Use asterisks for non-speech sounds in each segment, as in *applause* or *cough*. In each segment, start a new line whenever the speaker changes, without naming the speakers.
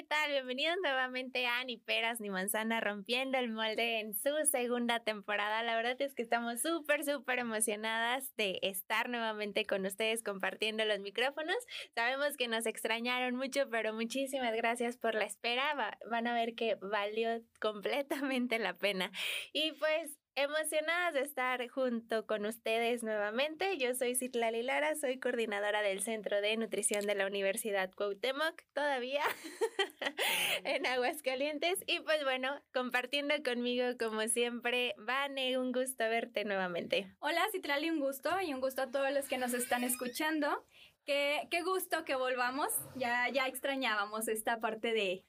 ¿qué tal? Bienvenidos nuevamente a Ni Peras ni Manzana rompiendo el molde en su segunda temporada. La verdad es que estamos súper, súper emocionadas de estar nuevamente con ustedes compartiendo los micrófonos. Sabemos que nos extrañaron mucho, pero muchísimas gracias por la espera. van a ver que valió completamente la pena. Y pues Emocionadas de estar junto con ustedes nuevamente. Yo soy Citlali Lara, soy coordinadora del Centro de Nutrición de la Universidad Cuauhtémoc, todavía *laughs* en Aguascalientes. Y pues bueno, compartiendo conmigo como siempre, Vane, un gusto verte nuevamente.
Hola Citlali, un gusto y un gusto a todos los que nos están escuchando. Qué, qué gusto que volvamos. Ya, ya extrañábamos esta parte de,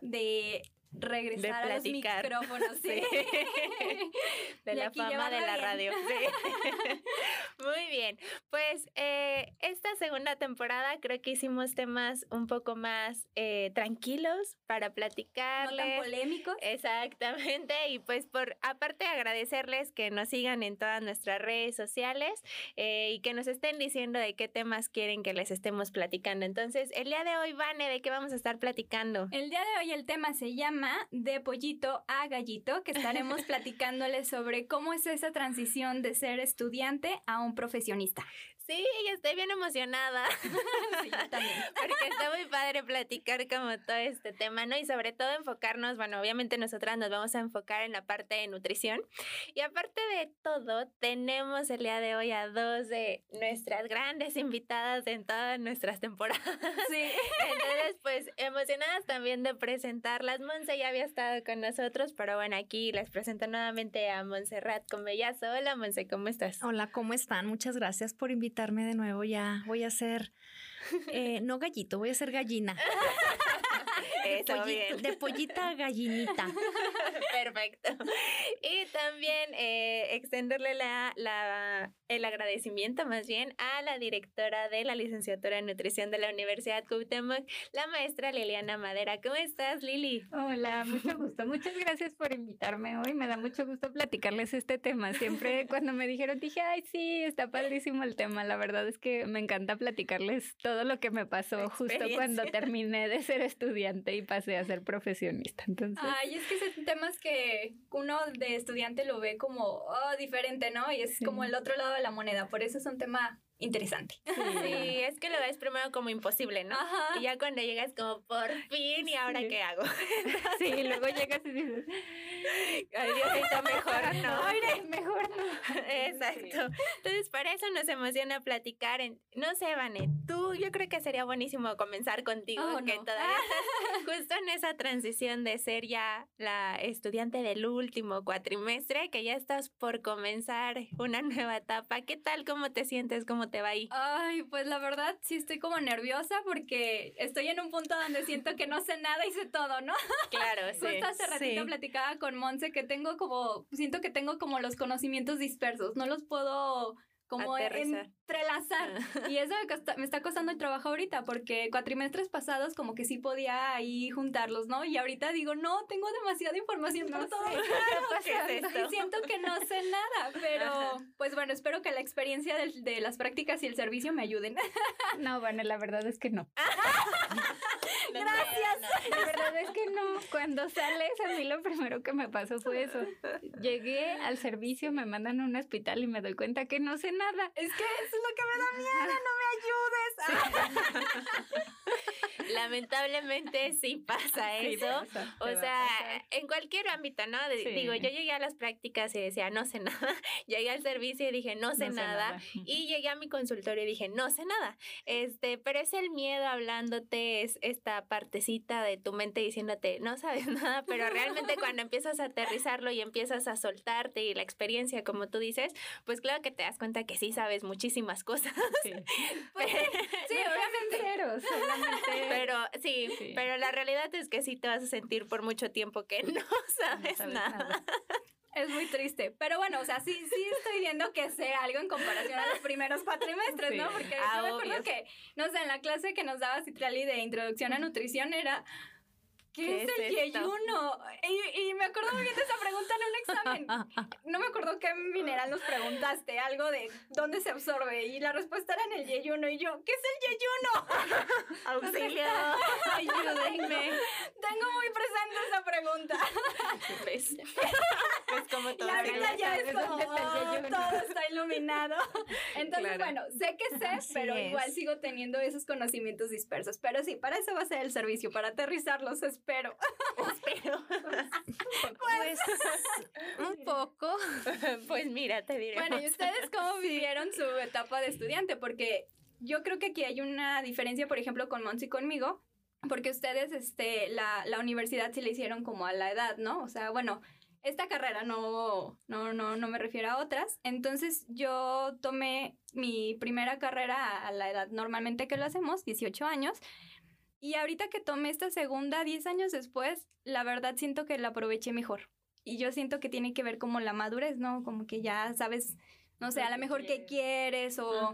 de regresar a los micrófonos. Sí. *laughs* *laughs*
de la fama de la radio. *laughs* Muy bien. Pues eh, esta segunda temporada creo que hicimos temas un poco más eh, tranquilos para platicarles.
No tan polémicos.
Exactamente. Y pues por aparte agradecerles que nos sigan en todas nuestras redes sociales eh, y que nos estén diciendo de qué temas quieren que les estemos platicando. Entonces, el día de hoy, Vane, ¿de qué vamos a estar platicando?
El día de hoy el tema se llama de pollito a gallito, que estaremos *laughs* platicándoles sobre cómo es esa transición de ser estudiante a un profesionista.
Sí, estoy bien emocionada. *laughs*
sí, también. *laughs*
Porque está muy padre platicar como todo este tema, ¿no? Y sobre todo enfocarnos, bueno, obviamente nosotras nos vamos a enfocar en la parte de nutrición. Y aparte de todo, tenemos el día de hoy a dos de nuestras grandes invitadas en todas nuestras temporadas.
Sí. *laughs*
Entonces, pues emocionadas también de presentarlas. Monse ya había estado con nosotros, pero bueno, aquí les presento nuevamente a Montserrat Comellazo. Hola, Monse, ¿cómo estás?
Hola, ¿cómo están? Muchas gracias por invitarme de nuevo. Ya voy a ser, eh, no gallito, voy a ser gallina. *laughs* de, pollita a gallinita. *laughs*
Perfecto. Y también eh, extenderle la, la, el agradecimiento más bien a la directora de la licenciatura en nutrición de la Universidad Cuauhtémoc, la maestra Liliana Madera. ¿Cómo estás, Lili?
Hola, mucho gusto. Muchas gracias por invitarme hoy. Me da mucho gusto platicarles este tema. Siempre *laughs* cuando me dijeron dije, ay, sí, está padrísimo el tema. La verdad es que me encanta platicarles todo lo que me pasó justo cuando terminé de ser estudiante y pasé a ser profesionista. Entonces...
Ay, es que son temas que uno de estudiante lo ve como oh, diferente, ¿no? Y es como el otro lado de la moneda. Por eso es un tema interesante.
Sí, *laughs* es que lo ves primero como imposible, ¿no? Ajá. Y ya cuando llegas como por fin, ¿y ahora qué hago? *laughs*
sí, y luego llegas y dices,
ay Diosito, *laughs* mejor no.
Ay, mejor no.
Exacto. Entonces, para eso nos emociona platicar. En, no sé, Vane, tú, yo creo que sería buenísimo comenzar contigo, oh, que todavía estás justo en esa transición de ser ya la estudiante del último cuatrimestre, que ya estás por comenzar una nueva etapa. ¿Qué tal? ¿Cómo te sientes? ¿Cómo te va ahí?
Ay, pues la verdad sí estoy como nerviosa porque estoy en un punto donde siento que no sé nada y sé todo, ¿no? *laughs*
Claro, sí.
Justo hace ratito platicaba con Monse que tengo como, siento que tengo como los conocimientos dispersos, no los puedo como entrelazar. *laughs* Y eso me, está costando el trabajo ahorita, porque cuatrimestres pasados como que sí podía ahí juntarlos, ¿no? Y ahorita digo, no, tengo demasiada información por todo. y *laughs* *laughs* siento que no sé nada, pero pues bueno, espero que la experiencia de, las prácticas y el servicio me ayuden.
no, bueno, la verdad es que no.
Gracias.
La verdad es que no. Cuando sales, a mí lo primero que me pasó fue eso. Llegué al servicio, me mandan a un hospital y me doy cuenta que no sé nada.
Es que eso es lo que me da miedo, no me ayudes. *laughs*
Lamentablemente *laughs* sí pasa eso. o sea, en cualquier ámbito, ¿no? Digo, yo llegué a las prácticas y decía, no sé nada. *laughs* llegué al servicio y dije, no sé, nada. Y llegué a mi consultorio y dije, no sé nada. Este, pero es el miedo hablándote, es esta partecita de tu mente diciéndote, no sabes *laughs* nada, pero realmente cuando empiezas a aterrizarlo y empiezas a soltarte y la experiencia, como tú dices, pues claro que te das cuenta que sí sabes muchísimas cosas.
Sí, pues, sí obviamente. solamente
pero sí, pero la realidad es que sí te vas a sentir por mucho tiempo que *laughs* no sabes, nada.
Es muy triste. Pero bueno, o sea, sí, sí estoy viendo que sé algo en comparación a los primeros cuatrimestres, ¿no? Porque yo me acuerdo que, no sé, en la clase que nos daba Citrali de introducción a nutrición era ¿Qué, es, el yeyuno? Y, y, me acuerdo muy bien de esa pregunta en un examen. No me acuerdo qué mineral nos preguntaste, algo de dónde se absorbe. Y la respuesta era en el yeyuno. Y yo, ¿qué es el yeyuno?
Auxilio, *laughs* ayúdenme.
Tengo muy presente esa pregunta.
¿Ves? Es como todo.
Y ahorita ya es como, todo está iluminado. Entonces, bueno, sé que sé, pero igual sigo teniendo esos conocimientos dispersos. Pero sí, para eso va a ser el servicio, para aterrizarlos espero. *laughs*
espero. *laughs*
pues un poco. *laughs*
Pues mira, te diré.
Bueno, ¿y ustedes cómo vivieron su etapa de estudiante? Porque yo creo que aquí hay una diferencia, por ejemplo, con Monsi y conmigo, porque ustedes, este, la, la universidad sí le hicieron como a la edad, ¿no? O sea, bueno, esta carrera no, no, no, no me refiero a otras. Entonces yo tomé mi primera carrera a la edad normalmente que lo hacemos, 18 años, y ahorita que tomé esta segunda, 10 años después, la verdad siento que la aproveché mejor. Y yo siento que tiene que ver como la madurez, ¿no? Como que ya sabes, no sé, a lo mejor qué quieres o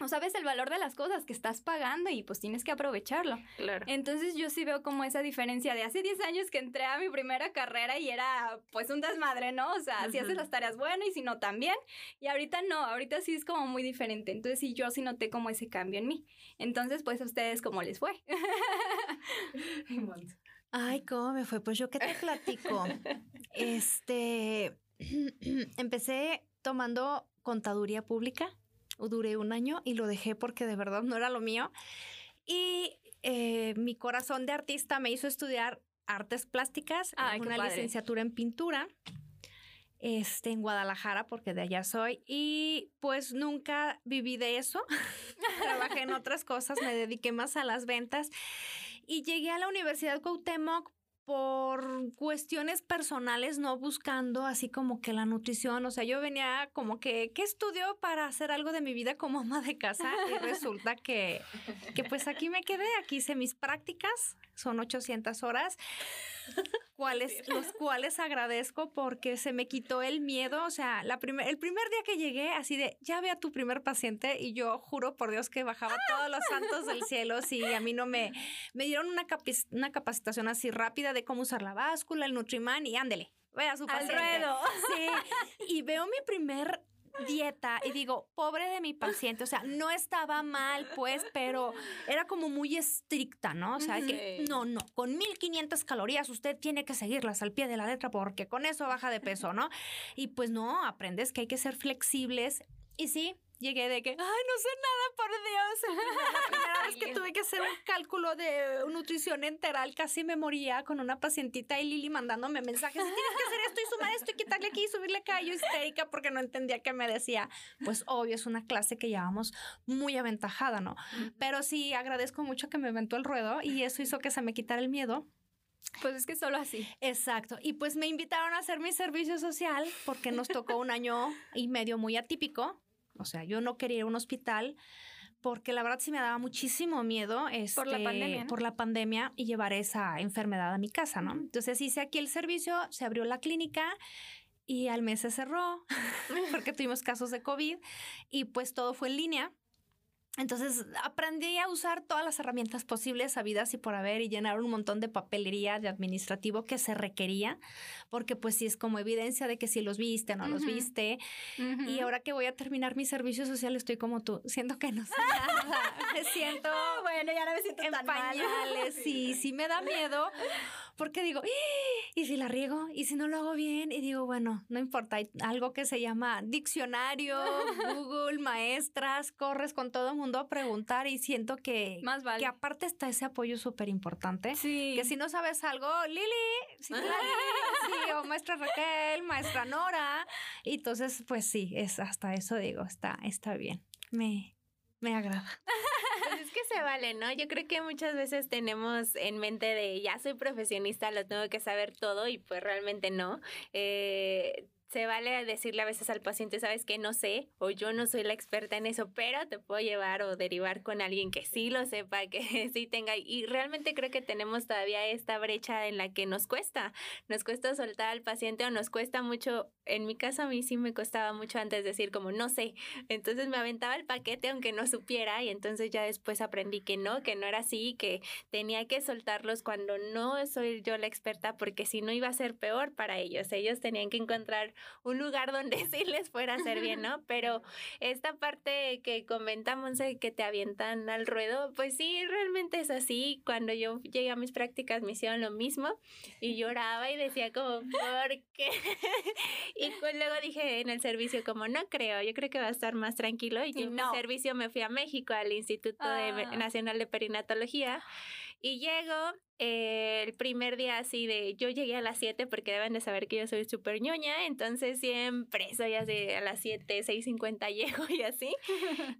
o sabes el valor de las cosas que estás pagando y pues tienes que aprovecharlo.
Claro.
Entonces yo sí veo como esa diferencia de hace 10 años que entré a mi primera carrera y era pues un desmadre, ¿no? O sea, si haces las tareas bueno y si no también. Y ahorita no, ahorita sí es como muy diferente. Entonces sí, yo sí noté como ese cambio en mí. Entonces pues a ustedes cómo les fue. *laughs*
Ay, ¿cómo me fue? Pues yo qué te platico. *laughs* este, *clears throat* empecé tomando contaduría pública duré un año y lo dejé porque de verdad no era lo mío. Y eh, mi corazón de artista me hizo estudiar artes plásticas, una licenciatura en pintura este, en Guadalajara, porque de allá soy, y pues nunca viví de eso. *laughs* Trabajé en otras cosas, me dediqué más a las ventas y llegué a la Universidad Cuauhtémoc por cuestiones personales, no buscando así como que la nutrición, o sea, yo venía como que, ¿qué estudio para hacer algo de mi vida como ama de casa? Y resulta que, que pues aquí me quedé, aquí hice mis prácticas, son 800 horas, cuales, los cuales agradezco porque se me quitó el miedo. O sea, la primer, el primer día que llegué, así de, ya ve a tu primer paciente y yo juro por Dios que bajaba todos los santos del cielo si a mí no me, me dieron una, una capacitación así rápida de cómo usar la báscula, el Nutriman y ándele. Vea su paciente.
Al
Sí. Y veo mi primer dieta y digo, pobre de mi paciente, o sea, no estaba mal, pues, pero era como muy estricta, ¿no? O sea, que no, no, con 1500 calorías usted tiene que seguirlas al pie de la letra porque con eso baja de peso, ¿no? Y pues no, aprendes que hay que ser flexibles. Y sí, llegué de que, ay, no sé nada, por Dios. La primera vez que *laughs* tuve que hacer un cálculo de nutrición enteral, casi me moría con una pacientita y Lili mandándome mensajes. Tienes que hacer esto y sumar esto y quitarle aquí y subirle acá. Yo histérica porque no entendía qué me decía. Pues obvio, es una clase que llevamos muy aventajada, ¿no? Pero sí, agradezco mucho que me inventó el ruedo y eso hizo que se me quitara el miedo.
Pues es que solo así.
Exacto. Y pues me invitaron a hacer mi servicio social porque nos tocó un año y medio muy atípico. O sea, yo no quería ir a un hospital porque la verdad sí me daba muchísimo miedo
por la
este,
pandemia,
por la pandemia y llevar esa enfermedad a mi casa, ¿no? Entonces hice aquí el servicio, se abrió la clínica y al mes se cerró *laughs* porque tuvimos casos de COVID y pues todo fue en línea. Entonces aprendí a usar todas las herramientas posibles, sabidas y por haber, y llenar un montón de papelería de administrativo que se requería, porque pues sí es como evidencia de que si los viste, no los viste. Y ahora que voy a terminar mi servicio social, estoy como tú, siento que no sé nada. *laughs* me siento.
bueno, ya no me siento
en
tan
pañales, *laughs* sí, sí me da miedo, porque digo, ¿y si la riego? ¿Y si no lo hago bien? Y digo, bueno, no importa, hay algo que se llama diccionario, Google, maestras, corres con todo el mundo a preguntar y siento que,
Más vale.
que aparte está ese apoyo súper importante.
Sí.
Que si no sabes algo, Lili, sí, Lili, sí, o maestra Raquel, maestra Nora. Y entonces, pues sí, es hasta eso digo, está, está bien. Me, me agrada.
Se vale, ¿no? Yo creo que muchas veces tenemos en mente de ya soy profesionista, lo tengo que saber todo y pues realmente no. Eh, se vale decirle a veces al paciente, sabes que no sé, o yo no soy la experta en eso, pero te puedo llevar o derivar con alguien que sí lo sepa, *laughs* que sí tenga. Y realmente creo que tenemos todavía esta brecha en la que nos cuesta, nos cuesta soltar al paciente o nos cuesta mucho, en mi caso a mí sí me costaba mucho antes decir como no sé, entonces me aventaba el paquete aunque no supiera y entonces ya después aprendí que no, que no era así, que tenía que soltarlos cuando no soy yo la experta porque si no iba a ser peor para ellos, ellos tenían que encontrar un lugar donde *laughs* sí les fuera a hacer bien, ¿no? Pero esta parte que comentamos que te avientan al ruedo, pues sí, realmente es así. Cuando yo llegué a mis prácticas me hicieron lo mismo y lloraba y decía como, ¿por qué? Y luego dije en el servicio como, no creo, yo creo que va a estar más tranquilo. Y en mi servicio me fui a México, al Instituto ah. Nacional de Perinatología. Y llego eh, el primer día así de, yo llegué a las 7 porque deben de saber que yo soy súper ñoña, entonces siempre soy así a las 7, 6.50 *laughs* llego y así.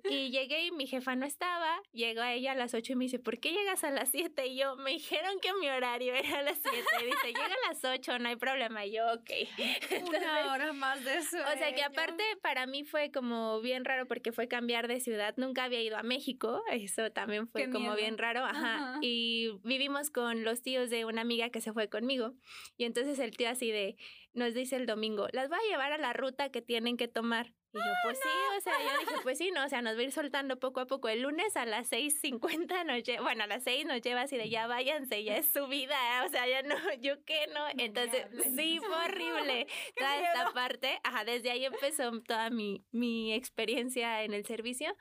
y llegué y mi jefa no estaba, llegó a ella a las 8 y me dice, ¿por qué llegas a las 7? Y yo, me dijeron que mi horario era a las 7. Y dice, llega a las 8, no hay problema. Y yo, ok. *laughs*
Una *laughs* hora más de eso.
O sea que aparte para mí fue como bien raro porque fue cambiar de ciudad, nunca había ido a México, eso también fue como bien raro, ajá. Y vivimos con con los tíos de una amiga que se fue conmigo. Y entonces el tío así de, nos dice el domingo, las voy a llevar a la ruta que tienen que tomar. Y yo, pues sí, o sea, yo dije, pues sí, no, o sea, nos va a ir soltando poco a poco. El lunes a las 6.50 nos lleva, bueno, a las 6 nos lleva así de ya váyanse, ya es su vida, o sea, ya no, *laughs* yo qué no. Entonces, sí, fue horrible. *laughs* Toda esta parte, ajá, desde ahí empezó toda mi, mi experiencia en el servicio.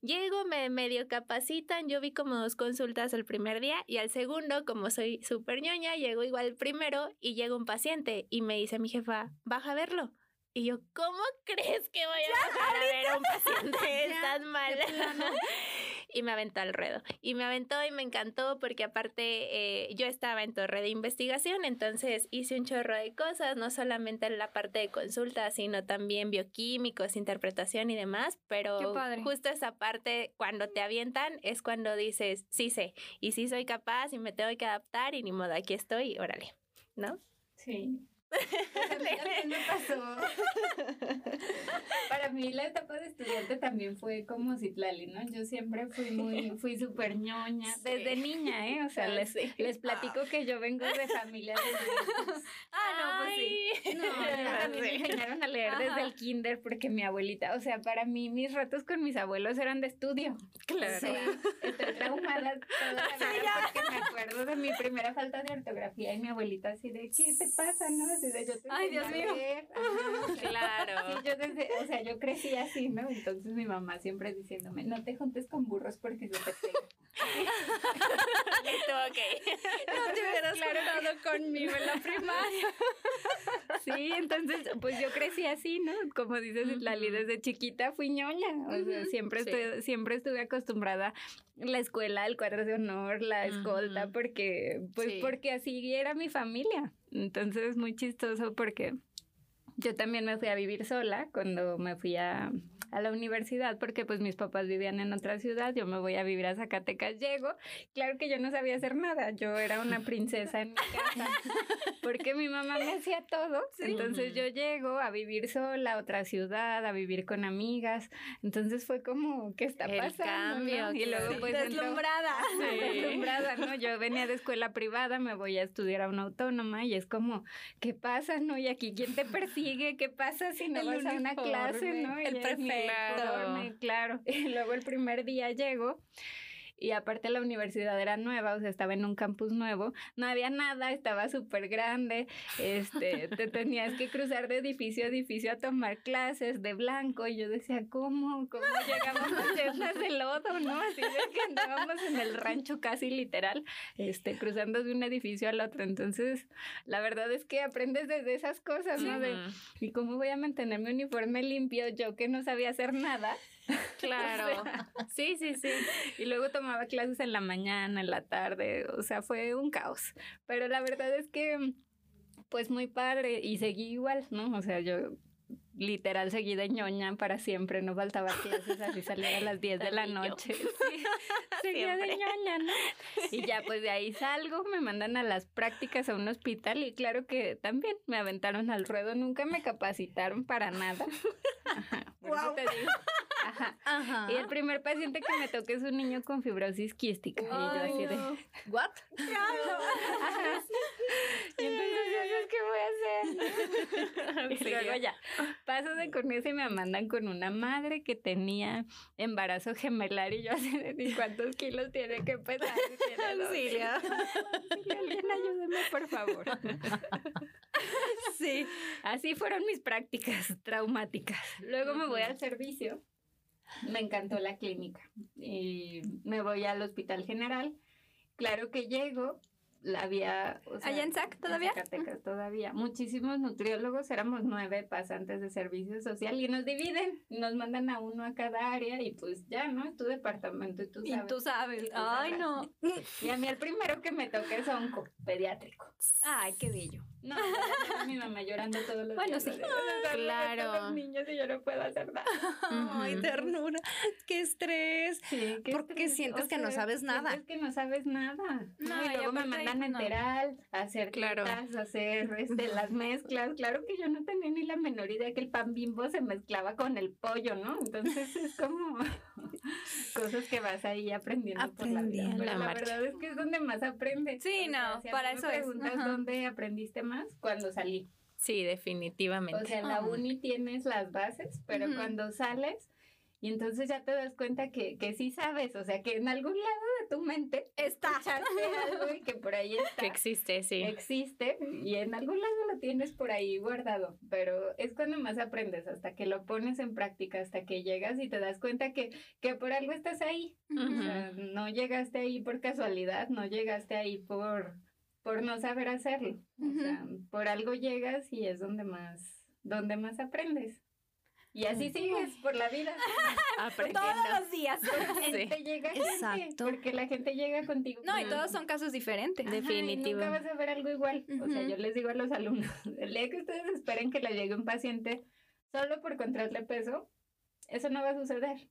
Llego, me medio capacitan, yo vi como dos consultas el primer día y al segundo, como soy súper ñoña, llego igual primero y llega un paciente y me dice mi jefa, baja a verlo. Y yo, ¿cómo crees que voy a bajar a ver a un *laughs* paciente? Estás mal. *laughs* y me aventó al ruedo. Y me aventó y me encantó porque aparte eh, yo estaba en torre de investigación, entonces hice un chorro de cosas, no solamente en la parte de consulta, sino también bioquímicos, interpretación y demás, pero justo esa parte cuando te avientan es cuando dices, sí sé, y sí soy capaz y me tengo que adaptar y ni modo, aquí estoy, órale, ¿no?
Sí. *laughs* me pasó. *laughs* Para mí la etapa de estudiante también fue como Citlali, ¿no? Yo siempre fui muy, fui súper ñoña, desde niña, ¿eh? O sea, les, les platico que yo vengo de *laughs* familia de
Ah, no, pues sí.
No, a mí me enseñaron a leer desde el kinder porque mi abuelita, o sea, para mí mis ratos con mis abuelos eran de estudio.
Claro. Sí.
Estoy traumada toda la vida porque me acuerdo de mi primera falta de ortografía y mi abuelita así de, ¿qué te pasa, no?
Ay, Dios mío. *laughs*
claro.
yo desde, o sea, yo crecí así, ¿no? Entonces mi mamá siempre diciéndome, no te juntes con burros porque se te pega. *laughs*
ok. *laughs*
No te hubieras claro. conmigo en la primaria.
Sí, entonces, pues yo crecí así, ¿no? Como dices, Lali, desde chiquita fui ñoña. O sea, siempre, estuve, siempre estuve acostumbrada la escuela, el cuadro de honor, la escolta, porque, pues porque así era mi familia. Entonces es muy chistoso porque yo también me fui a vivir sola cuando me fui a, a la universidad porque pues mis papás vivían en otra ciudad, yo me voy a vivir a Zacatecas, llego, claro que yo no sabía hacer nada, yo era una princesa en mi casa, *laughs* porque mi mamá me hacía todo, entonces yo llego a vivir sola a otra ciudad, a vivir con amigas, entonces fue como, ¿qué está pasando? Y luego pues...
Deslumbrada. *laughs*
deslumbrada, ¿no? Yo *laughs* venía de escuela privada, me voy a estudiar a una autónoma y es como, ¿qué pasa, no? Y aquí, ¿quién te persigue? ¿Qué pasa si no vas a una clase, no?
el
Claro. claro. *laughs* Y luego el primer día llego y aparte la universidad era nueva, o sea, estaba en un campus nuevo, no había nada, estaba súper grande, este, te *laughs* tenías que cruzar de edificio a edificio a tomar clases de blanco y yo decía, ¿cómo? ¿Cómo llegamos a llenas de lodo, no? Así de que andábamos en el rancho casi literal, este, cruzando de un edificio al otro, entonces la verdad es que aprendes desde esas cosas, ¿no? De, ¿y cómo voy a mantener mi uniforme limpio yo que no sabía hacer nada? *laughs*
Claro. sí, sí, sí.
Y luego tomaba clases en la mañana, en la tarde, o sea, fue un caos. Pero la verdad es que, pues muy padre y seguí igual, ¿no? O sea, yo literal seguida ñoña para siempre, no faltaba clases, así salía a las 10 de la noche. *laughs* Sí, seguía de ñoña, ¿no? Y ya pues de ahí salgo, me mandan a las prácticas a un hospital y claro que también me aventaron al ruedo, nunca me capacitaron para nada. Ajá, te digo. Ajá. Y el primer paciente que me toque es un niño con fibrosis quística. y yo así de,
¿what? *laughs*
Y entonces, ¿qué voy a hacer? *laughs* *laughs* y luego ya, paso de con eso y me mandan con una madre que tenía embarazo gemelar y yo así de, ¿cuántos kilos tiene que pesar?
Auxilio.
Alguien ayúdeme, por favor. sí, así fueron mis prácticas traumáticas. Luego me voy al servicio me encantó la clínica y me voy al hospital general. Claro que llego, la había...
O ¿Allá en SAC todavía?
En todavía. Muchísimos nutriólogos, éramos nueve pasantes de servicio social y nos dividen, nos mandan a uno a cada área y pues ya, ¿no? Tu departamento y tú sabes.
Y tú sabes. Ay, no.
Y a mí el primero que me toca es onco, pediátrico.
Ay, qué bello.
No, mi mamá llorando todos los
bueno,
días.
Bueno,
sí. Claro.
Los niños y yo no puedo hacer nada.
Ay, ternura. Qué estrés. Sí, qué Porque sientes que no sabes nada.
Es que no sabes nada. No, y luego me mandan a enterar, a hacer claro. a hacer este, las mezclas. Claro que yo no tenía ni la menor idea que el pan bimbo se mezclaba con el pollo, ¿no? Entonces es como *laughs* cosas que vas ahí aprendiendo, por la vida. Pero la, verdad es que es donde más aprendes.
Sí, no, para eso es.
dónde aprendiste más cuando salí.
Sí, definitivamente.
O sea, en la uni tienes las bases, pero cuando sales, y entonces ya te das cuenta que, que sí sabes, o sea, que en algún lado de tu mente
está
algo y que por ahí *laughs* está.
Que existe, sí.
Existe y en algún lado lo tienes por ahí guardado, pero es cuando más aprendes, hasta que lo pones en práctica, hasta que llegas y te das cuenta que, que por algo estás ahí. O sea, no llegaste ahí por casualidad, no llegaste ahí por por no saber hacerlo. O sea, por algo llegas y es donde más, donde más aprendes. Y así sigues por la vida. *laughs*
Todos los días.
Gente llega Exacto. porque la gente llega contigo.
No, y todos son casos diferentes.
Definitivo.
nunca vas a ver algo igual. O sea, yo les digo a los alumnos, *laughs* el día que ustedes esperen que le llegue un paciente solo por contrarle peso, eso no va a suceder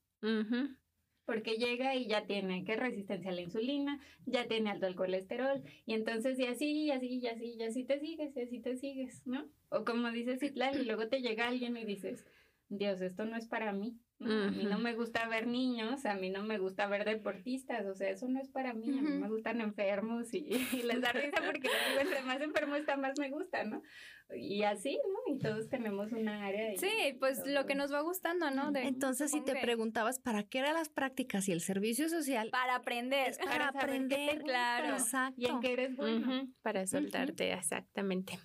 porque llega y ya tiene que resistencia a la insulina, ya tiene alto el colesterol, y entonces y así, y así, y así, y así te sigues, y así te sigues, ¿no? O como dices Itlal, y luego te llega alguien y dices, Dios, esto no es para mí. A mí no me gusta ver niños, a mí no me gusta ver deportistas, o sea, eso no es para mí, a mí me gustan enfermos y, les da risa *laughs* porque entre más enfermo está, más me gusta, ¿no? Y así, ¿no? Y todos tenemos una área.
sí, pues lo que nos va gustando, ¿no?
Entonces, si te preguntabas para qué eran las prácticas y el servicio social.
Para aprender.
para, aprender,
claro.
Exacto.
Y en qué eres bueno.
Para soltarte, exactamente.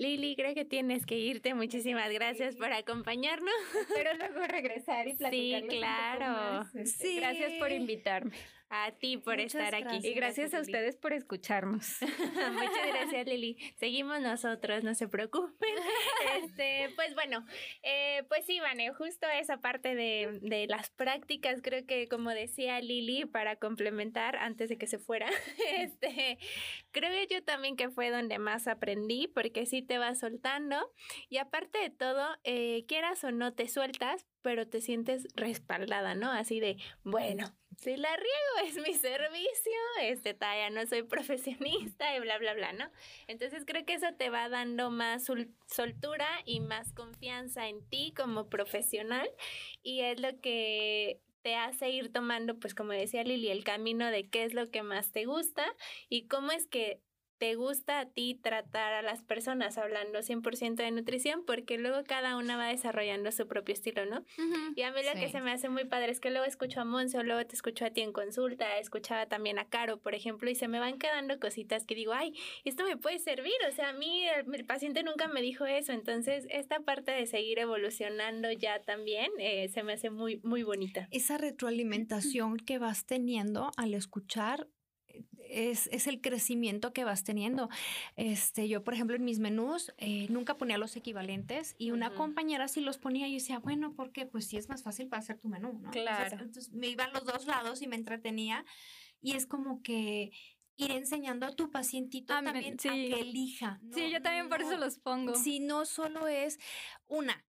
Lili, creo que tienes que irte. Muchísimas gracias por acompañarnos.
Pero luego regresar y platicar.
Sí, claro.
Este, sí. Gracias por invitarme.
A ti por estar aquí.
Y gracias, a ustedes por escucharnos. *laughs*
Muchas gracias, Lili. Seguimos nosotros, no se preocupen. *laughs* Este, pues bueno, eh, pues sí, Vane, justo esa parte de, de, las prácticas, creo que como decía Lili, para complementar antes de que se fuera, *laughs* este, creo yo también que fue donde más aprendí, porque sí te vas soltando. Y aparte de todo, eh, quieras o no te sueltas, pero te sientes respaldada, ¿no? Así de, bueno, si la riego es mi servicio, este, talla, no soy *laughs* profesionista y bla, bla, bla, ¿no? Entonces creo que eso te va dando más soltura y más confianza en ti como profesional y es lo que te hace ir tomando, pues como decía Lili, el camino de qué es lo que más te gusta y cómo es que te gusta a ti tratar a las personas hablando 100% de nutrición, porque luego cada una va desarrollando su propio estilo, ¿no? Y a mí lo que se me hace muy padre es que luego escucho a Monzo, luego te escucho a ti en consulta, escuchaba también a Caro, por ejemplo, y se me van quedando cositas que digo, ay, esto me puede servir, o sea, a mí el, paciente nunca me dijo eso, entonces esta parte de seguir evolucionando ya también eh, se me hace muy, muy bonita.
Esa retroalimentación que vas teniendo al escuchar es, es, el crecimiento que vas teniendo. Este, yo, por ejemplo, en mis menús eh, nunca ponía los equivalentes y una compañera sí los ponía y decía, bueno, porque pues sí es más fácil para hacer tu menú, ¿no?
Claro.
Entonces, me iban los dos lados y me entretenía y es como que ir enseñando a tu pacientito también a que elija.
Sí, yo también por eso los pongo.
Si no solo es una,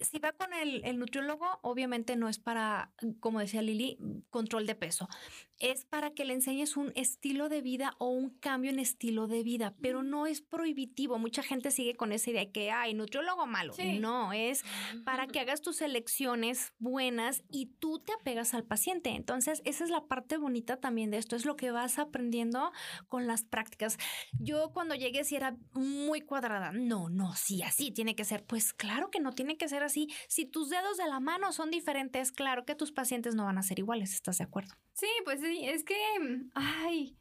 si va con el, el, nutriólogo, obviamente no es para, como decía Lili, control de peso. Es para que le enseñes un estilo de vida o un cambio en estilo de vida, pero no es prohibitivo. Mucha gente sigue con esa idea de que, hay nutriólogo malo. No, es para que hagas tus elecciones buenas y tú te apegas al paciente. Entonces, esa es la parte bonita también de esto, es lo que vas aprendiendo con las prácticas. Yo cuando llegué si era muy cuadrada. No, no, sí, así tiene que ser. Pues claro que no tiene que ser así. Si tus dedos de la mano son diferentes, claro que tus pacientes no van a ser iguales, ¿estás de acuerdo?
Sí, pues sí, es que, ay,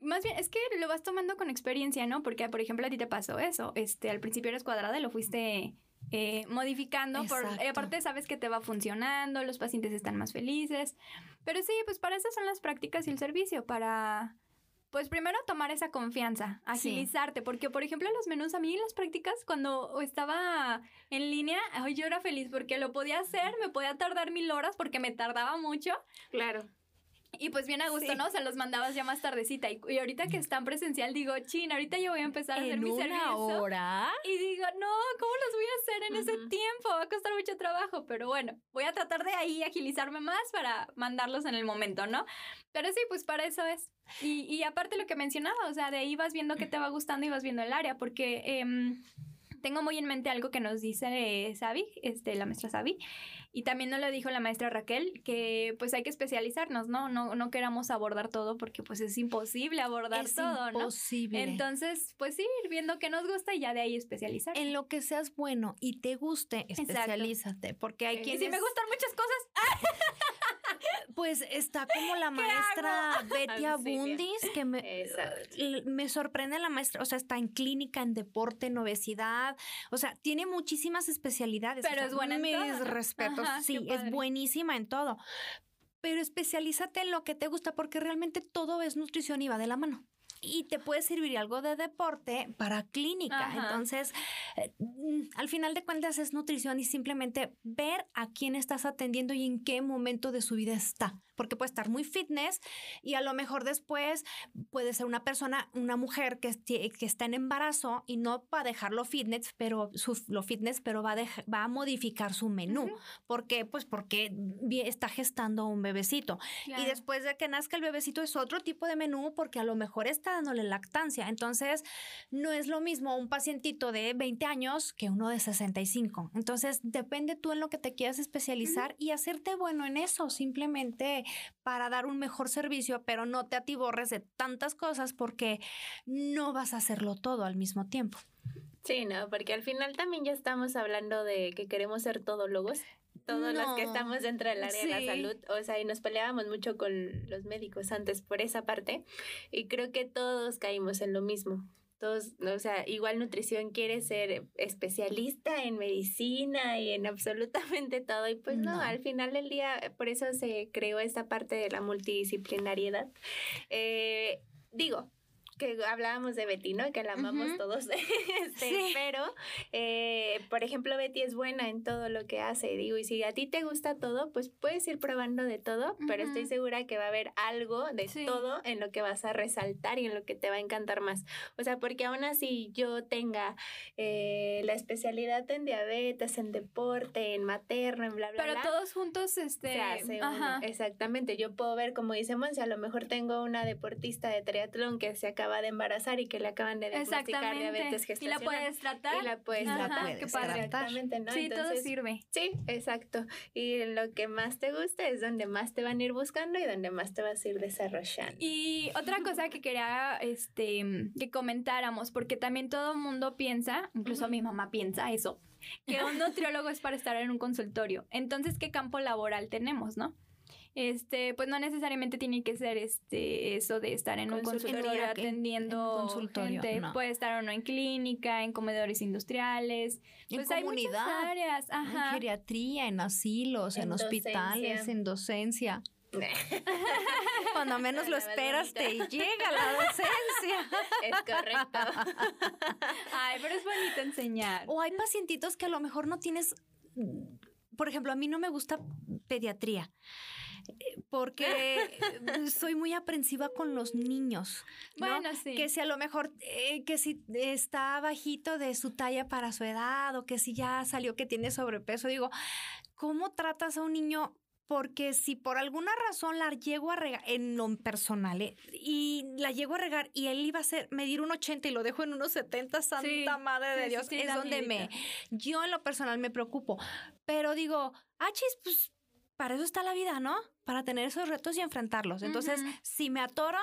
más bien, es que lo vas tomando con experiencia, ¿no? Porque, por ejemplo, a ti te pasó eso. Este, al principio eres cuadrada y lo fuiste eh, modificando. Por, eh, aparte, sabes que te va funcionando, los pacientes están más felices. Pero sí, pues para eso son las prácticas y el servicio, para pues primero tomar esa confianza, agilizarte, porque por ejemplo los menús, a mí en las prácticas, cuando estaba en línea, yo era feliz porque lo podía hacer, me podía tardar mil horas porque me tardaba mucho.
Claro.
Y pues bien a gusto, ¿no? O sea, los mandabas ya más tardecita. Y, ahorita que están presencial, digo, chin, ahorita yo voy a empezar a hacer mi servicio.
hora?
Y digo, no, ¿cómo los voy a hacer en ese tiempo? Va a costar mucho trabajo. Pero bueno, voy a tratar de ahí agilizarme más para mandarlos en el momento, ¿no? Pero sí, pues para eso es. Y, y aparte lo que mencionaba, o sea, de ahí vas viendo qué te va gustando y vas viendo el área, porque em, tengo muy en mente algo que nos dice eh, este, la maestra Sabi, y también nos lo dijo la maestra Raquel, que pues hay que especializarnos, ¿no? No, no queramos abordar todo porque pues es imposible abordar todo, ¿no?
Imposible.
Entonces, pues sí, ir viendo qué nos gusta y ya de ahí especializar.
En lo que seas bueno y te guste, especialízate, porque hay quienes...
Y si me gustan muchas cosas...
Pues está como la *laughs* maestra *laughs* Betty Abundis, que me, me sorprende la maestra, o sea, está en clínica, en deporte, en obesidad, o sea, tiene muchísimas especialidades.
Pero es buena en
Mis respetos, sí, es buenísima en todo. Pero especialízate en lo que te gusta porque realmente todo es nutrición y va de la mano y te puede servir algo de deporte para clínica. Entonces, eh, mm, al final de cuentas es nutrición y simplemente ver a quién estás atendiendo y en qué momento de su vida está porque puede estar muy fitness y a lo mejor después puede ser una persona, una mujer que, que está en embarazo y no va a dejarlo fitness, pero su, lo fitness, pero va a, va a modificar su menú. ¿Por qué? Pues porque está gestando un bebecito. Y después de que nazca el bebecito es otro tipo de menú porque a lo mejor está dándole lactancia. Entonces, no es lo mismo un pacientito de 20 años que uno de 65. Entonces, depende tú en lo que te quieras especializar y hacerte bueno en eso. Simplemente para dar un mejor servicio, pero no te atiborres de tantas cosas porque no vas a hacerlo todo al mismo tiempo.
Sí, no, porque al final también ya estamos hablando de que queremos ser todólogos todos los que estamos dentro del área de la salud, o sea, y nos peleábamos mucho con los médicos antes por esa parte, y creo que todos caímos en lo mismo todos, o sea, igual nutrición quiere ser especialista en medicina y en *laughs* absolutamente todo. Y pues no, al final del día, por eso se creó esta parte de la multidisciplinariedad. Eh, digo, que hablábamos de Betty, ¿no? Que la amamos todos, *laughs* este, pero, eh, por ejemplo, Betty es buena en todo lo que hace, digo, y si a ti te gusta todo, pues puedes ir probando de todo, pero estoy segura que va a haber algo de todo en lo que vas a resaltar y en lo que te va a encantar más. O sea, porque aún así yo tenga eh, la especialidad en diabetes, en deporte, en materno, en bla, bla,
pero todos juntos, este...
exactamente, yo puedo ver, como dice Monse, a lo mejor tengo una deportista de triatlón que se acaba de embarazar y que le acaban de diagnosticar diabetes gestacional.
Y la puedes tratar.
Y la puedes tratar.
Qué padre.
Exactamente, ¿no?
Sí, todo sirve.
Sí, exacto. Y lo que más te gusta es donde más te van a ir buscando y donde más te vas a ir desarrollando.
Y otra cosa que quería este, que comentáramos, porque también todo el mundo piensa, incluso mi mamá piensa eso, que un nutriólogo es para estar en un consultorio. Entonces, ¿qué campo laboral tenemos, no? Este, pues no necesariamente tiene que ser este eso de estar en un consultorio atendiendo gente, puede estar uno en clínica, en comedores industriales,
en pues hay áreas, Ajá. en geriatría, en asilos, en, hospitales, en docencia. *laughs* Cuando menos lo esperas te llega la docencia.
Es correcto.
Ay, pero es bonito enseñar.
O hay pacientitos que a lo mejor no tienes, por ejemplo, a mí no me gusta pediatría porque soy muy aprensiva con los niños. Bueno, sí. Que si a lo mejor, eh, que si está bajito de su talla para su edad o que si ya salió que tiene sobrepeso, digo, ¿cómo tratas a un niño porque si por alguna razón la llego a regar, en lo personal, ¿eh? y la llego a regar y él iba a ser, medir un 80 y lo dejo en unos 70, santa madre de Dios, es donde me, yo en lo personal me preocupo. Pero digo, ah, chis, pues para eso está la vida, ¿no? Para tener esos retos y enfrentarlos. Entonces, si me atoro,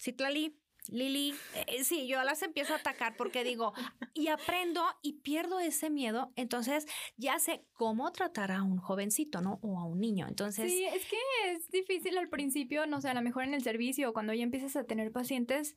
Citlali, Lili, eh, sí, yo las empiezo a atacar porque digo, y aprendo y pierdo ese miedo, entonces ya sé cómo tratar a un jovencito, ¿no? O a un niño. Entonces...
Sí, es que es difícil al principio, no sé, a lo mejor en el servicio, cuando ya empiezas a tener pacientes,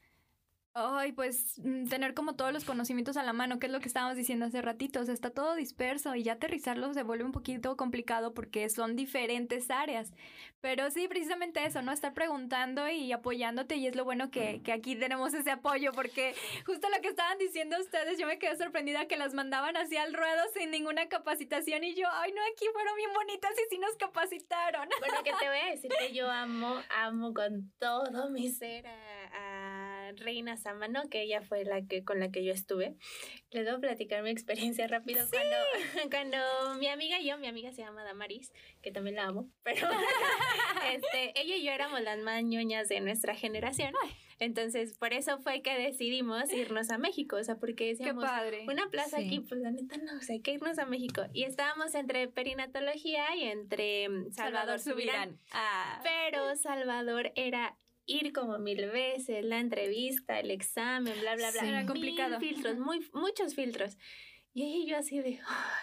Ay, pues mm, tener como todos los conocimientos a la mano, que es lo que estábamos diciendo hace ratito, o sea, está todo disperso y ya aterrizarlo se vuelve un poquito complicado porque son diferentes áreas. Pero sí, precisamente eso, ¿no? Estar preguntando y apoyándote y es lo bueno que, que aquí tenemos ese apoyo porque justo lo que estaban diciendo ustedes, yo me quedé sorprendida que las mandaban así al ruedo sin ninguna capacitación y yo, ay, no, aquí fueron bien bonitas y sí nos capacitaron.
Bueno, que te voy a decir que yo *laughs* amo, amo con todo mi ser a, Reina Samano, que ella fue la que con la que yo estuve. Les voy a platicar mi experiencia rápido cuando, cuando mi amiga y yo, mi amiga se llama Damaris, que también la amo, pero *laughs* este, ella y yo éramos las más ñoñas de nuestra generación. Entonces, por eso fue que decidimos irnos a México, o sea, porque decíamos, una plaza aquí, pues la neta no, o sea, hay que irnos a México. Y estábamos entre perinatología y entre mm, Salvador, Subirán. Ah. Pero Salvador era ir como mil veces, la entrevista, el examen, bla, bla, bla.
era complicado.
filtros, muy, muchos filtros. Y yo así de,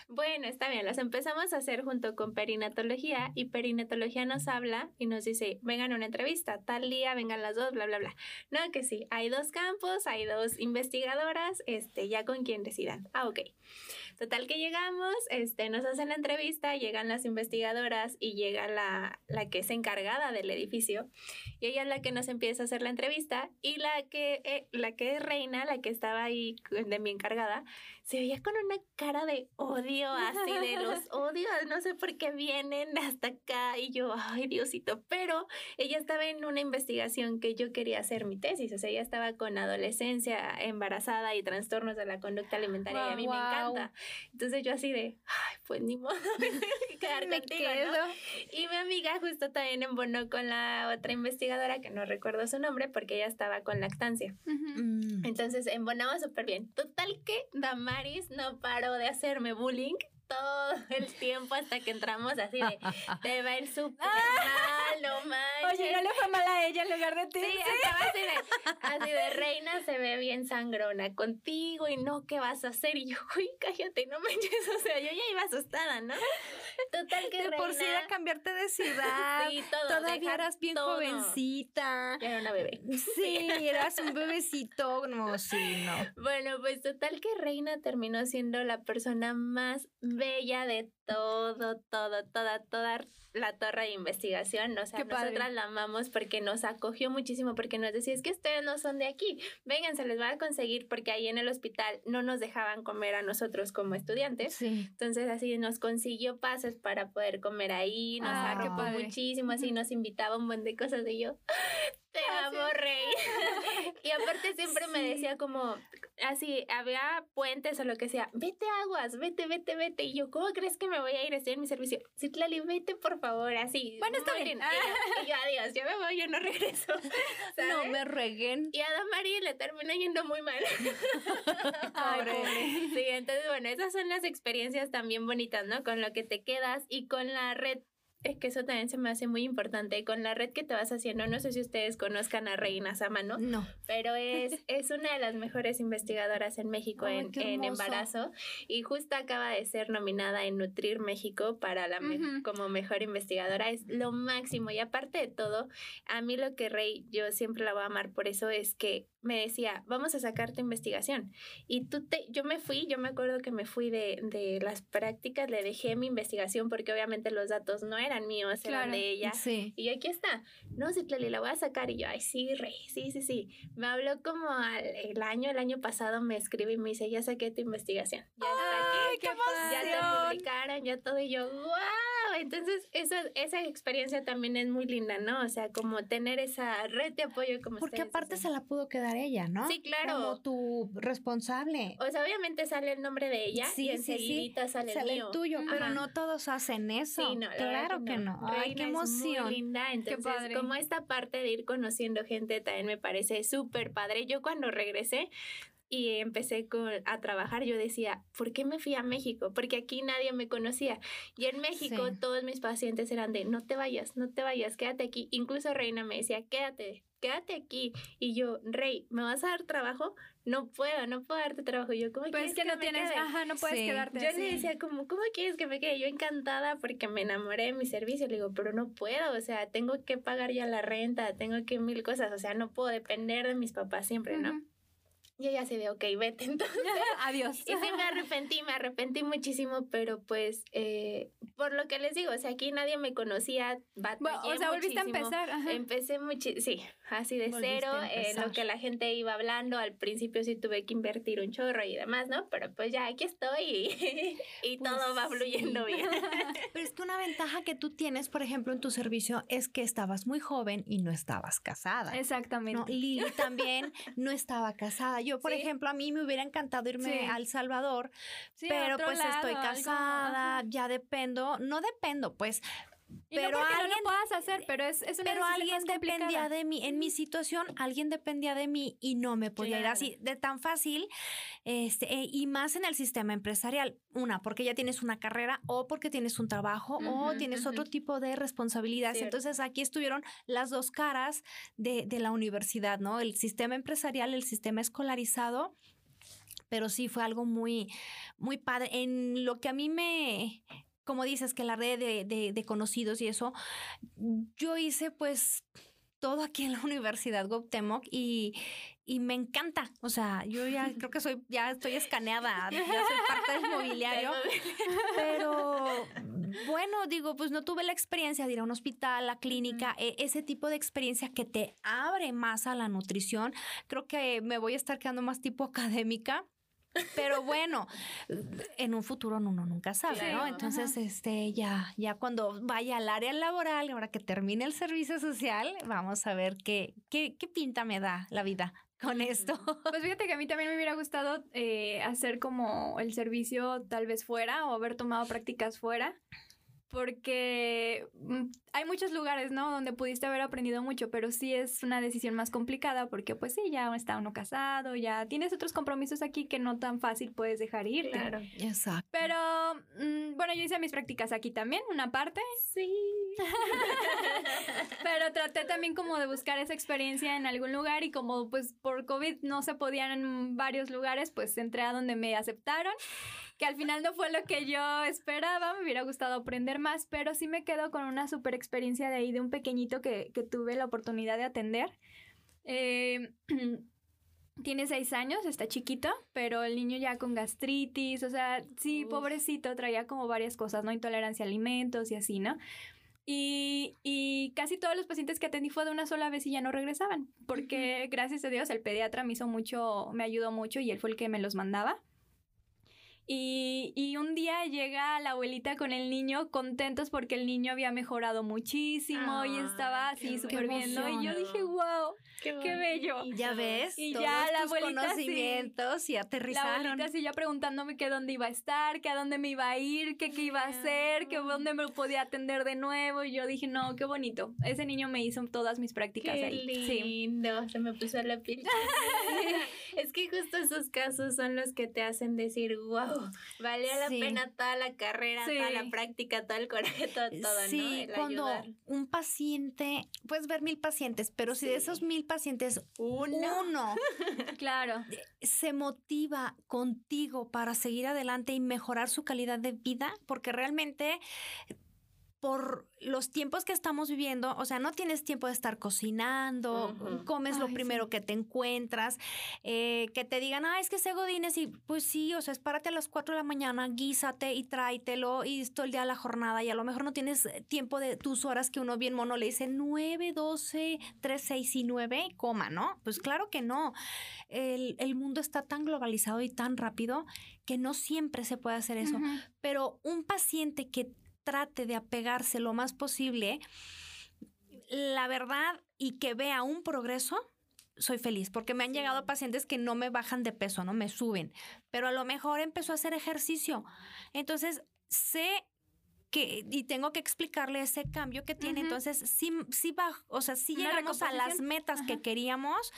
bueno, está bien, las empezamos a hacer junto con perinatología y perinatología nos habla y nos dice, vengan a una entrevista, tal día, vengan las dos, bla, bla, bla. No, que sí, hay dos campos, hay dos investigadoras, este, ya con quien decidan. Ah, ok. Total que llegamos, este, nos hacen la entrevista, llegan las investigadoras y llega la, la que es encargada del edificio y ella es la que nos empieza a hacer la entrevista y la que, eh, la que es reina, la que estaba ahí de mi encargada, se veía con una cara de odio, así de los *laughs* odios, no sé por qué vienen hasta acá y yo, ay Diosito, pero ella estaba en una investigación que yo quería hacer mi tesis, o sea, ella estaba con adolescencia embarazada y trastornos de la conducta alimentaria y a mí me encanta. Entonces yo así de, ay, pues ni modo, *laughs* *laughs* quedar contigo, Y mi amiga justo también embonó con la otra investigadora que no recuerdo su nombre porque ella estaba con lactancia. Mm. Entonces embonamos súper bien. Total que Damar no paró de hacerme bullying todo el tiempo hasta que entramos así de te va a ir *laughs* súper no manches.
Oye, no le fue mal a ella en lugar de ti.
Sí, estaba así de, *laughs* así de reina se ve bien sangrona contigo y no, ¿qué vas a hacer? Y yo, uy, cállate, no manches, o sea, yo ya iba asustada, ¿no?
Total que de por si era cambiarte de *laughs* ciudad. Sí, todo. Todavía eras bien jovencita.
Era una bebé.
Sí, eras un bebecito. No, sí, no.
Bueno, pues total que Reina terminó siendo la persona más bella de todo, todo, toda, toda la torre de investigación. O sea, nosotras la amamos porque nos acogió muchísimo, porque nos decía, es que ustedes no son de aquí, vengan, se les va a conseguir, porque ahí en el hospital no nos dejaban comer a nosotros como estudiantes. Entonces, así nos consiguió pases para poder comer ahí, nos ah, muchísimo, así nos invitaba un buen de cosas de yo. Te amo, Rey. *laughs* y aparte siempre me decía como, así, había puentes o lo que sea, vete aguas, vete, vete, vete. Y yo, ¿cómo crees que me voy a ir? Estoy en mi servicio. Citlali, vete, por favor, así.
Bueno, está bien.
Y, yo, adiós, yo me voy, yo no regreso. *laughs*
No me reguen.
Y a Damari le terminó yendo muy mal. *laughs* Sí, entonces, bueno, esas son las experiencias también bonitas, ¿no? Con lo que te quedas y con la red es que eso también se me hace muy importante. Con la red que te vas haciendo, no sé si ustedes conozcan a Reina Samano.
No.
Pero es, *laughs* es una de las mejores investigadoras en México en, en, embarazo. Y justo acaba de ser nominada en Nutrir México para la como mejor investigadora. Es lo máximo. Y aparte de todo, a mí lo que Rey, yo siempre la voy a amar por eso, es que me decía, vamos a sacar tu investigación. Y tú te, yo me fui, yo me acuerdo que me fui de, de las prácticas, le dejé mi investigación porque obviamente los datos no eran míos, eran de ella. Sí. Y aquí está. No, sí, Clary, la voy a sacar. Y yo, ay, sí, rey, sí, sí, sí. Me habló como al, el año, el año pasado me escribe y me dice, ya saqué tu investigación. Ya
¡Ay, qué emoción!
Ya te publicaron, ya todo. Y yo, wow entonces esa, esa experiencia también es muy linda, ¿no? O sea, como tener esa red de apoyo como
Porque aparte se la pudo quedar ella, ¿no?
Sí, claro.
Como tu responsable.
O sea, obviamente sale el nombre de ella y enseguida sale, el, mío.
tuyo, pero no todos hacen eso. Sí, no, claro que no. Ay, qué emoción.
muy linda, entonces padre. como esta parte de ir conociendo gente también me parece súper padre. Yo cuando regresé y empecé con, a trabajar, yo decía, ¿por qué me fui a México? Porque aquí nadie me conocía. Y en México todos mis pacientes eran de, no te vayas, no te vayas, quédate aquí. Incluso Reina me decía, quédate, quédate aquí. Y yo, Rey, ¿me vas a dar trabajo? No puedo, no puedo darte trabajo. Yo, ¿cómo
pues que, no tienes, ajá, no puedes quedarte.
Yo le decía, como, ¿cómo quieres que me quede? Yo encantada porque me enamoré de mi servicio. Le digo, pero no puedo, o sea, tengo que pagar ya la renta, tengo que mil cosas, o sea, no puedo depender de mis papás siempre, ¿no? Y ella se de, ok, vete *laughs* entonces. *laughs*
Adiós.
Y sí me arrepentí, me arrepentí muchísimo, pero pues, eh, por lo que les digo, o sea, aquí nadie me conocía, batallé O sea, volviste a empezar. Empecé muchísimo, sí, así de cero, eh, lo que la gente iba hablando, al principio sí tuve que invertir un chorro y demás, ¿no? Pero pues ya aquí estoy y, *laughs* y todo pues va fluyendo bien.
Pero es que una ventaja que tú tienes, por ejemplo, en tu servicio es que estabas muy joven y no estabas casada.
Exactamente.
Lili también no estaba casada yo, por ejemplo, a mí me hubiera encantado irme al Salvador, pero pues estoy casada, ya dependo, no dependo, pues
pero alguien, no lo puedas hacer, pero es, es una
Pero alguien dependía de mí. En mi situación, alguien dependía de mí y no me podía ir así de tan fácil. Este, eh, y más en el sistema empresarial. Una, porque ya tienes una carrera o porque tienes un trabajo o tienes otro tipo de responsabilidades. Entonces aquí estuvieron las dos caras de, de la universidad, ¿no? El sistema empresarial, el sistema escolarizado pero sí fue algo muy, muy padre. En lo que a mí me, como dices, que la red de, de, conocidos y eso, yo hice pues todo aquí en la *laughs* Universidad Goptemoc y, y me encanta. O sea, yo ya creo que soy, ya estoy escaneada, ya soy parte del mobiliario. *laughs* pero bueno, digo, pues no tuve la experiencia de ir a un hospital, a la clínica, e, ese tipo de experiencia que te abre más a la nutrición. Creo que me voy a estar quedando más tipo académica. Pero bueno, en un futuro uno nunca sabe, ¿no? Entonces, este, ya, ya cuando vaya al área laboral, ahora que termine el servicio social, vamos a ver qué, qué, qué pinta me da la vida con esto.
Pues fíjate que a mí también me hubiera gustado eh, hacer como el servicio tal vez fuera o haber tomado prácticas fuera porque mm, hay muchos lugares, ¿no? Donde pudiste haber aprendido mucho, pero sí es una decisión más complicada porque pues sí, ya está uno casado, ya tienes otros compromisos aquí que no tan fácil puedes dejar ir.
Claro,
exacto.
Pero mm, bueno, yo hice mis prácticas aquí también, una parte.
Sí. *laughs*
pero traté también como de buscar esa experiencia en algún lugar y como pues por COVID no se podían en varios lugares, pues entré a donde me aceptaron que al final no fue lo que yo esperaba, me hubiera gustado aprender más, pero sí me quedo con una super experiencia de ahí, de un pequeñito que, tuve la oportunidad de atender. Eh, *clears throat* tiene seis años, está chiquito, pero el niño ya con gastritis, o sea, sí, pobrecito, traía como varias cosas, ¿no? Intolerancia a alimentos y así, ¿no? Y, y, casi todos los pacientes que atendí fue de una sola vez y ya no regresaban, porque gracias a Dios el pediatra me hizo mucho, me ayudó mucho y él fue el que me los mandaba. Y, y, un día llega la abuelita con el niño contentos porque el niño había mejorado muchísimo y estaba así súper bien, Y yo dije, wow, Qué, bello.
Y ya ves, y ya la abuelita conocimientos y aterrizaron.
La abuelita sí ya preguntándome que dónde iba a estar, que a dónde me iba a ir, que qué iba a hacer, que dónde me podía atender de nuevo. Y yo dije, no, qué bonito. Ese niño me hizo todas mis prácticas
qué
ahí.
lindo, se me puso la piel. *laughs* es que justo esos casos son los que te hacen decir, wow, valió la pena toda la carrera, toda la práctica, todo el coraje, todo, todo
sí, cuando un paciente, puedes ver mil pacientes, pero si de esos mil pacientes, uno, *laughs*
claro,
se motiva contigo para seguir adelante y mejorar su calidad de vida, porque realmente por los tiempos que estamos viviendo, o sea, no tienes tiempo de estar cocinando, comes lo primero que te encuentras, eh, que te digan, ah, es que sé godines y pues sí, o sea, espárate a las 4 de la mañana, guísate y tráetelo y todo el día de la jornada y a lo mejor no tienes eh, tiempo de tus horas que uno bien mono le dice 9, 12, 3, 6 y 9, coma, ¿no? Pues claro que no. El, el mundo está tan globalizado y tan rápido que no siempre se puede hacer eso, pero un paciente que trate de apegarse lo más posible, la verdad, y que vea un progreso, soy feliz, porque me han llegado pacientes que no me bajan de peso, no me suben, pero a lo mejor empezó a hacer ejercicio. Entonces, sé que, y tengo que explicarle ese cambio que tiene. Entonces, sí, sí va, o sea, sí llegamos a las metas que queríamos.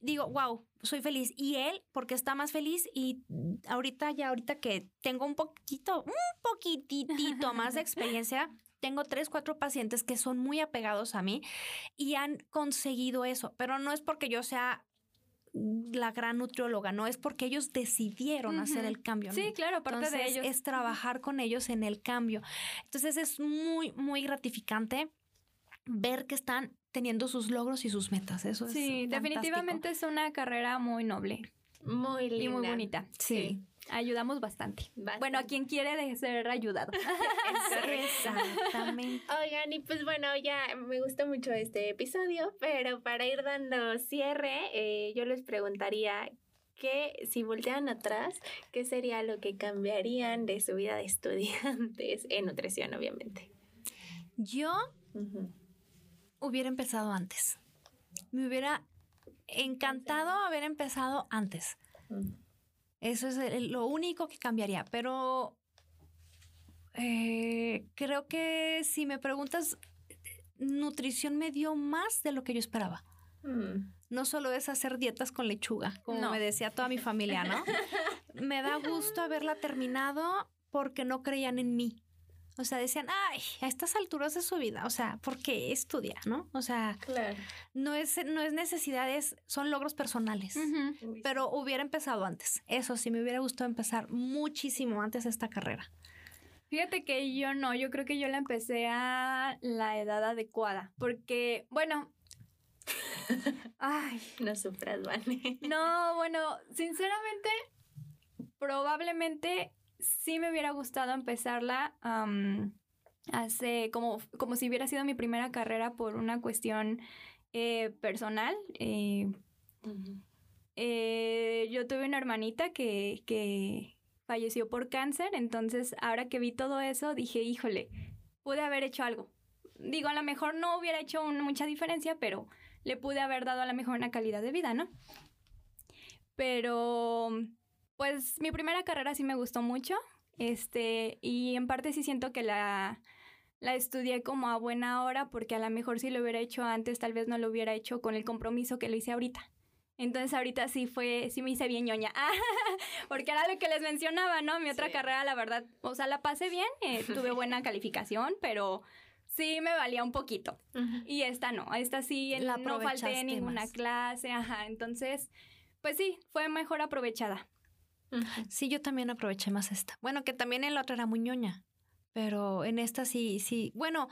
Digo, wow, soy feliz. Y él, porque está más feliz y ahorita, ya ahorita que tengo un poquito, un poquitito *laughs* más de experiencia, tengo tres, cuatro pacientes que son muy apegados a mí y han conseguido eso, pero no es porque yo sea la gran nutrióloga, no es porque ellos decidieron hacer el cambio.
Sí, claro, parte de ellos.
Es trabajar con ellos en el cambio. Entonces es muy, muy gratificante ver que están teniendo sus logros y sus metas. Eso
sí, definitivamente es una carrera muy noble.
Muy linda.
Y muy bonita. sí. Ayudamos bastante. Bueno, a quien quiere ser ayudado. *laughs*
Exactamente. Oigan, y pues bueno, ya me gustó mucho este episodio, pero para ir dando cierre, eh, yo les preguntaría que si voltean atrás, ¿qué sería lo que cambiarían de su vida de estudiantes *laughs* en nutrición, obviamente?
Yo hubiera empezado antes. Me hubiera encantado haber empezado antes. Eso es lo único que cambiaría. Pero eh, creo que si me preguntas, nutrición me dio más de lo que yo esperaba. Mm. No solo es hacer dietas con lechuga, como me decía toda mi familia, ¿no? *laughs* me da gusto haberla terminado porque no creían en mí. O sea, decían, ay, a estas alturas de su vida, o sea, ¿por qué estudia, no? O sea, no, es, no es necesidades, son logros personales. Pero hubiera empezado antes. Eso sí, me hubiera gustado empezar muchísimo antes esta carrera.
Fíjate que yo no, yo creo que yo la empecé a la edad adecuada, porque, bueno, *laughs*
ay, no sufras, Vane.
No, bueno, sinceramente, probablemente sí me hubiera gustado empezarla hace como, como si hubiera sido mi primera carrera por una cuestión eh, personal. Eh, eh, yo tuve una hermanita que, que falleció por cáncer, entonces ahora que vi todo eso dije, híjole, pude haber hecho algo. Digo, a lo mejor no hubiera hecho mucha diferencia, pero le pude haber dado a lo mejor una calidad de vida, ¿no? Pero pues mi primera carrera sí me gustó mucho, este, y en parte sí siento que la, la estudié como a buena hora porque a lo mejor si lo hubiera hecho antes tal vez no lo hubiera hecho con el compromiso que lo hice ahorita. Entonces ahorita sí fue, sí me hice bien ñoña, *laughs* porque era lo que les mencionaba, ¿no? Mi otra carrera, la verdad, o sea, la pasé bien, eh, *laughs* tuve buena calificación, pero sí me valía un poquito. Y esta no, esta sí la no falté ninguna clase, ajá, entonces, pues sí, fue mejor aprovechada.
Sí, yo también aproveché más esta. Bueno, que también en la otra era muy ñoña. Pero en esta sí, sí. Bueno,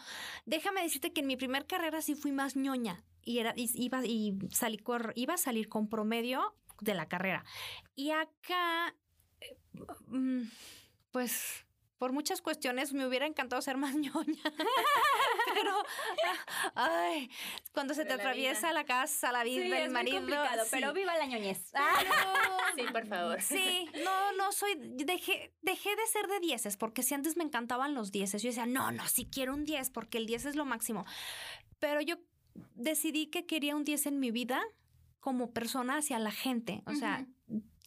déjame decirte que en mi primer carrera sí fui más ñoña. Y era, iba, y salí iba a salir con promedio de la carrera. Y acá, eh, mm, pues por muchas cuestiones me hubiera encantado ser más *laughs* ñoña. pero, ay, cuando se te atraviesa la casa, la vida, el marido.
pero viva la ñoñez.
sí, por favor.
Sí, no, no soy. Dejé, dejé de ser de dieces, porque si antes me encantaban los dieces, yo decía, no, no, si quiero un diez, porque el diez es lo máximo. Pero yo decidí que quería un diez en mi vida como persona hacia la gente. O sea,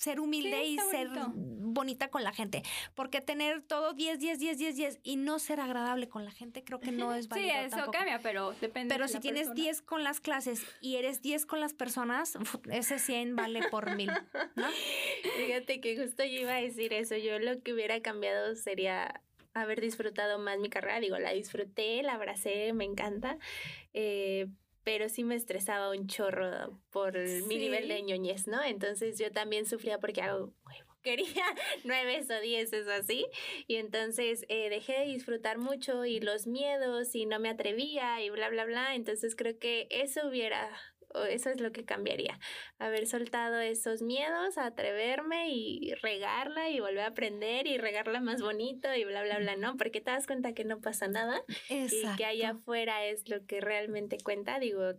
ser humilde y ser bonita con la gente. Porque tener todo 10, 10, 10, 10, 10 y no ser agradable con la gente creo que no es *laughs* válido.
Sí, eso cambia, pero depende.
Pero si tienes 10 con las clases y eres 10 con las personas, ese 100 vale por mil, ¿no? *laughs*
Fíjate que justo yo iba a decir eso. Yo lo que hubiera cambiado sería haber disfrutado más mi carrera. Digo, la disfruté, la abracé, me encanta. Eh, pero sí me estresaba un chorro por mi nivel de ñoñez, ¿no? Entonces yo también sufría porque hago *laughs* quería nueve o dieces así. Y entonces eh, dejé de disfrutar mucho y los miedos y no me atrevía y bla, bla, bla. Entonces creo que eso hubiera eso es lo que cambiaría. Haber soltado esos miedos, atreverme y regarla y volver a aprender y regarla más bonito y bla, bla, bla, ¿no? Porque te das cuenta que no pasa nada y que allá afuera es lo que realmente cuenta. Digo,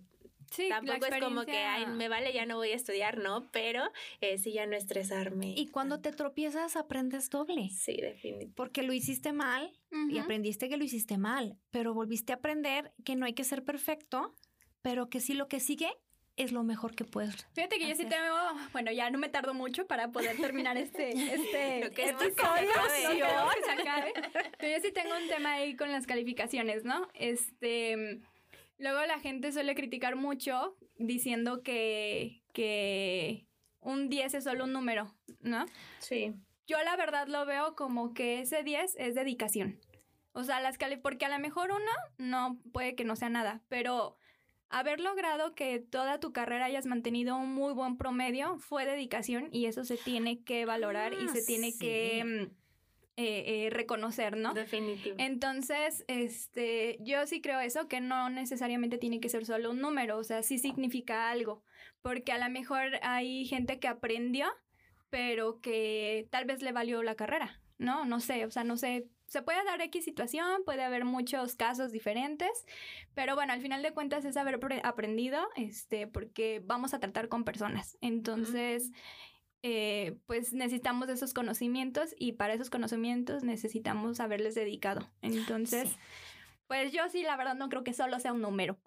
Sí, Tampoco es como que, ay, me vale, ya no voy a estudiar, ¿no? Pero eh, sí ya no estresarme.
Y cuando te tropiezas, aprendes doble.
Sí, definitivamente.
Porque lo hiciste mal y aprendiste que lo hiciste mal, pero volviste a aprender que no hay que ser perfecto, pero que sí lo que sigue es lo mejor que puedes.
Fíjate que yo sí tengo, bueno, ya no me tardo mucho para poder terminar este, *laughs* este,
que
este
Pero
yo sí tengo un tema ahí con las calificaciones, ¿no? Este, luego la gente suele criticar mucho diciendo que, que un 10 es solo un número, ¿no?
Sí.
Yo la verdad lo veo como que ese 10 es dedicación. O sea, las cali porque a lo mejor uno no puede que no sea nada, pero haber logrado que toda tu carrera hayas mantenido un muy buen promedio fue dedicación y eso se tiene que valorar y se ah, tiene que mm, eh, eh, reconocer, ¿no?
Definitivo.
Entonces, este, yo sí creo eso, que no necesariamente tiene que ser solo un número, o sea, sí significa algo, porque a lo mejor hay gente que aprendió, pero que tal vez le valió la carrera, ¿no? No sé, o sea, no sé se puede dar X situación, puede haber muchos casos diferentes, pero bueno, al final de cuentas es haber aprendido, este, porque vamos a tratar con personas. Entonces, eh, pues necesitamos esos conocimientos y para esos conocimientos necesitamos haberles dedicado. Entonces, pues yo sí, la verdad, no creo que solo sea un número.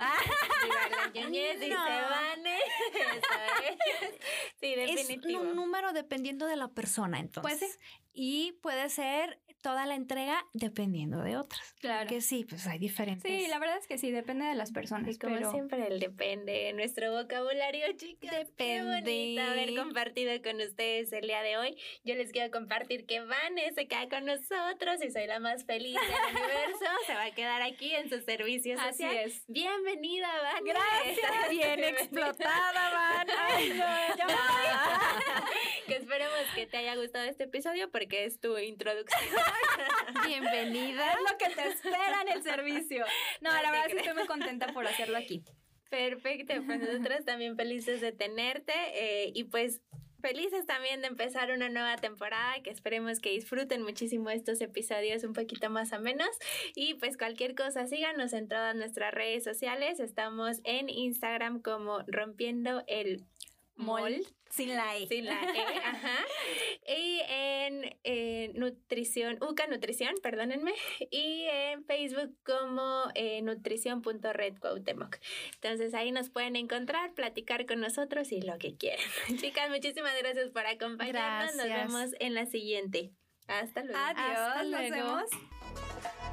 Sí, definitivo.
Es un número dependiendo de la persona, entonces.
Pues sí.
Y puede ser toda la entrega dependiendo de otras.
Claro.
Que sí, pues hay diferentes.
Sí, la verdad es que sí, depende de las personas.
Y como siempre, el depende. Nuestro vocabulario, chicas. Depende. Qué haber compartido con ustedes el día de hoy. Yo les quiero compartir que Vane se queda con nosotros y soy la más feliz del *laughs* universo. Se va a quedar aquí en su servicio social.
Así es.
Bienvenida, Van.
Gracias.
Bien explotada, Van. Ay, no, *laughs*
que esperemos que te haya gustado este episodio porque es tu introducción. *laughs*
Bienvenida.
Es lo que te espera en el servicio. No, la verdad sí estoy muy contenta por hacerlo aquí.
Perfecto, pues nosotras también felices de tenerte eh, y pues felices también de empezar una nueva temporada, que esperemos que disfruten muchísimo estos episodios un poquito más a menos. Y pues cualquier cosa, síganos en todas nuestras redes sociales. Estamos en Instagram como Rompiendo el Mol.
Sin la E.
Sin la E, ajá. *laughs* Y en nutrición, UCA Nutrición, perdónenme. Y en Facebook como eh, nutrición.red Entonces ahí nos pueden encontrar, platicar con nosotros y lo que quieran. *laughs* Chicas, muchísimas gracias por acompañarnos. Nos vemos en la siguiente. Hasta luego.
Adiós. nos vemos.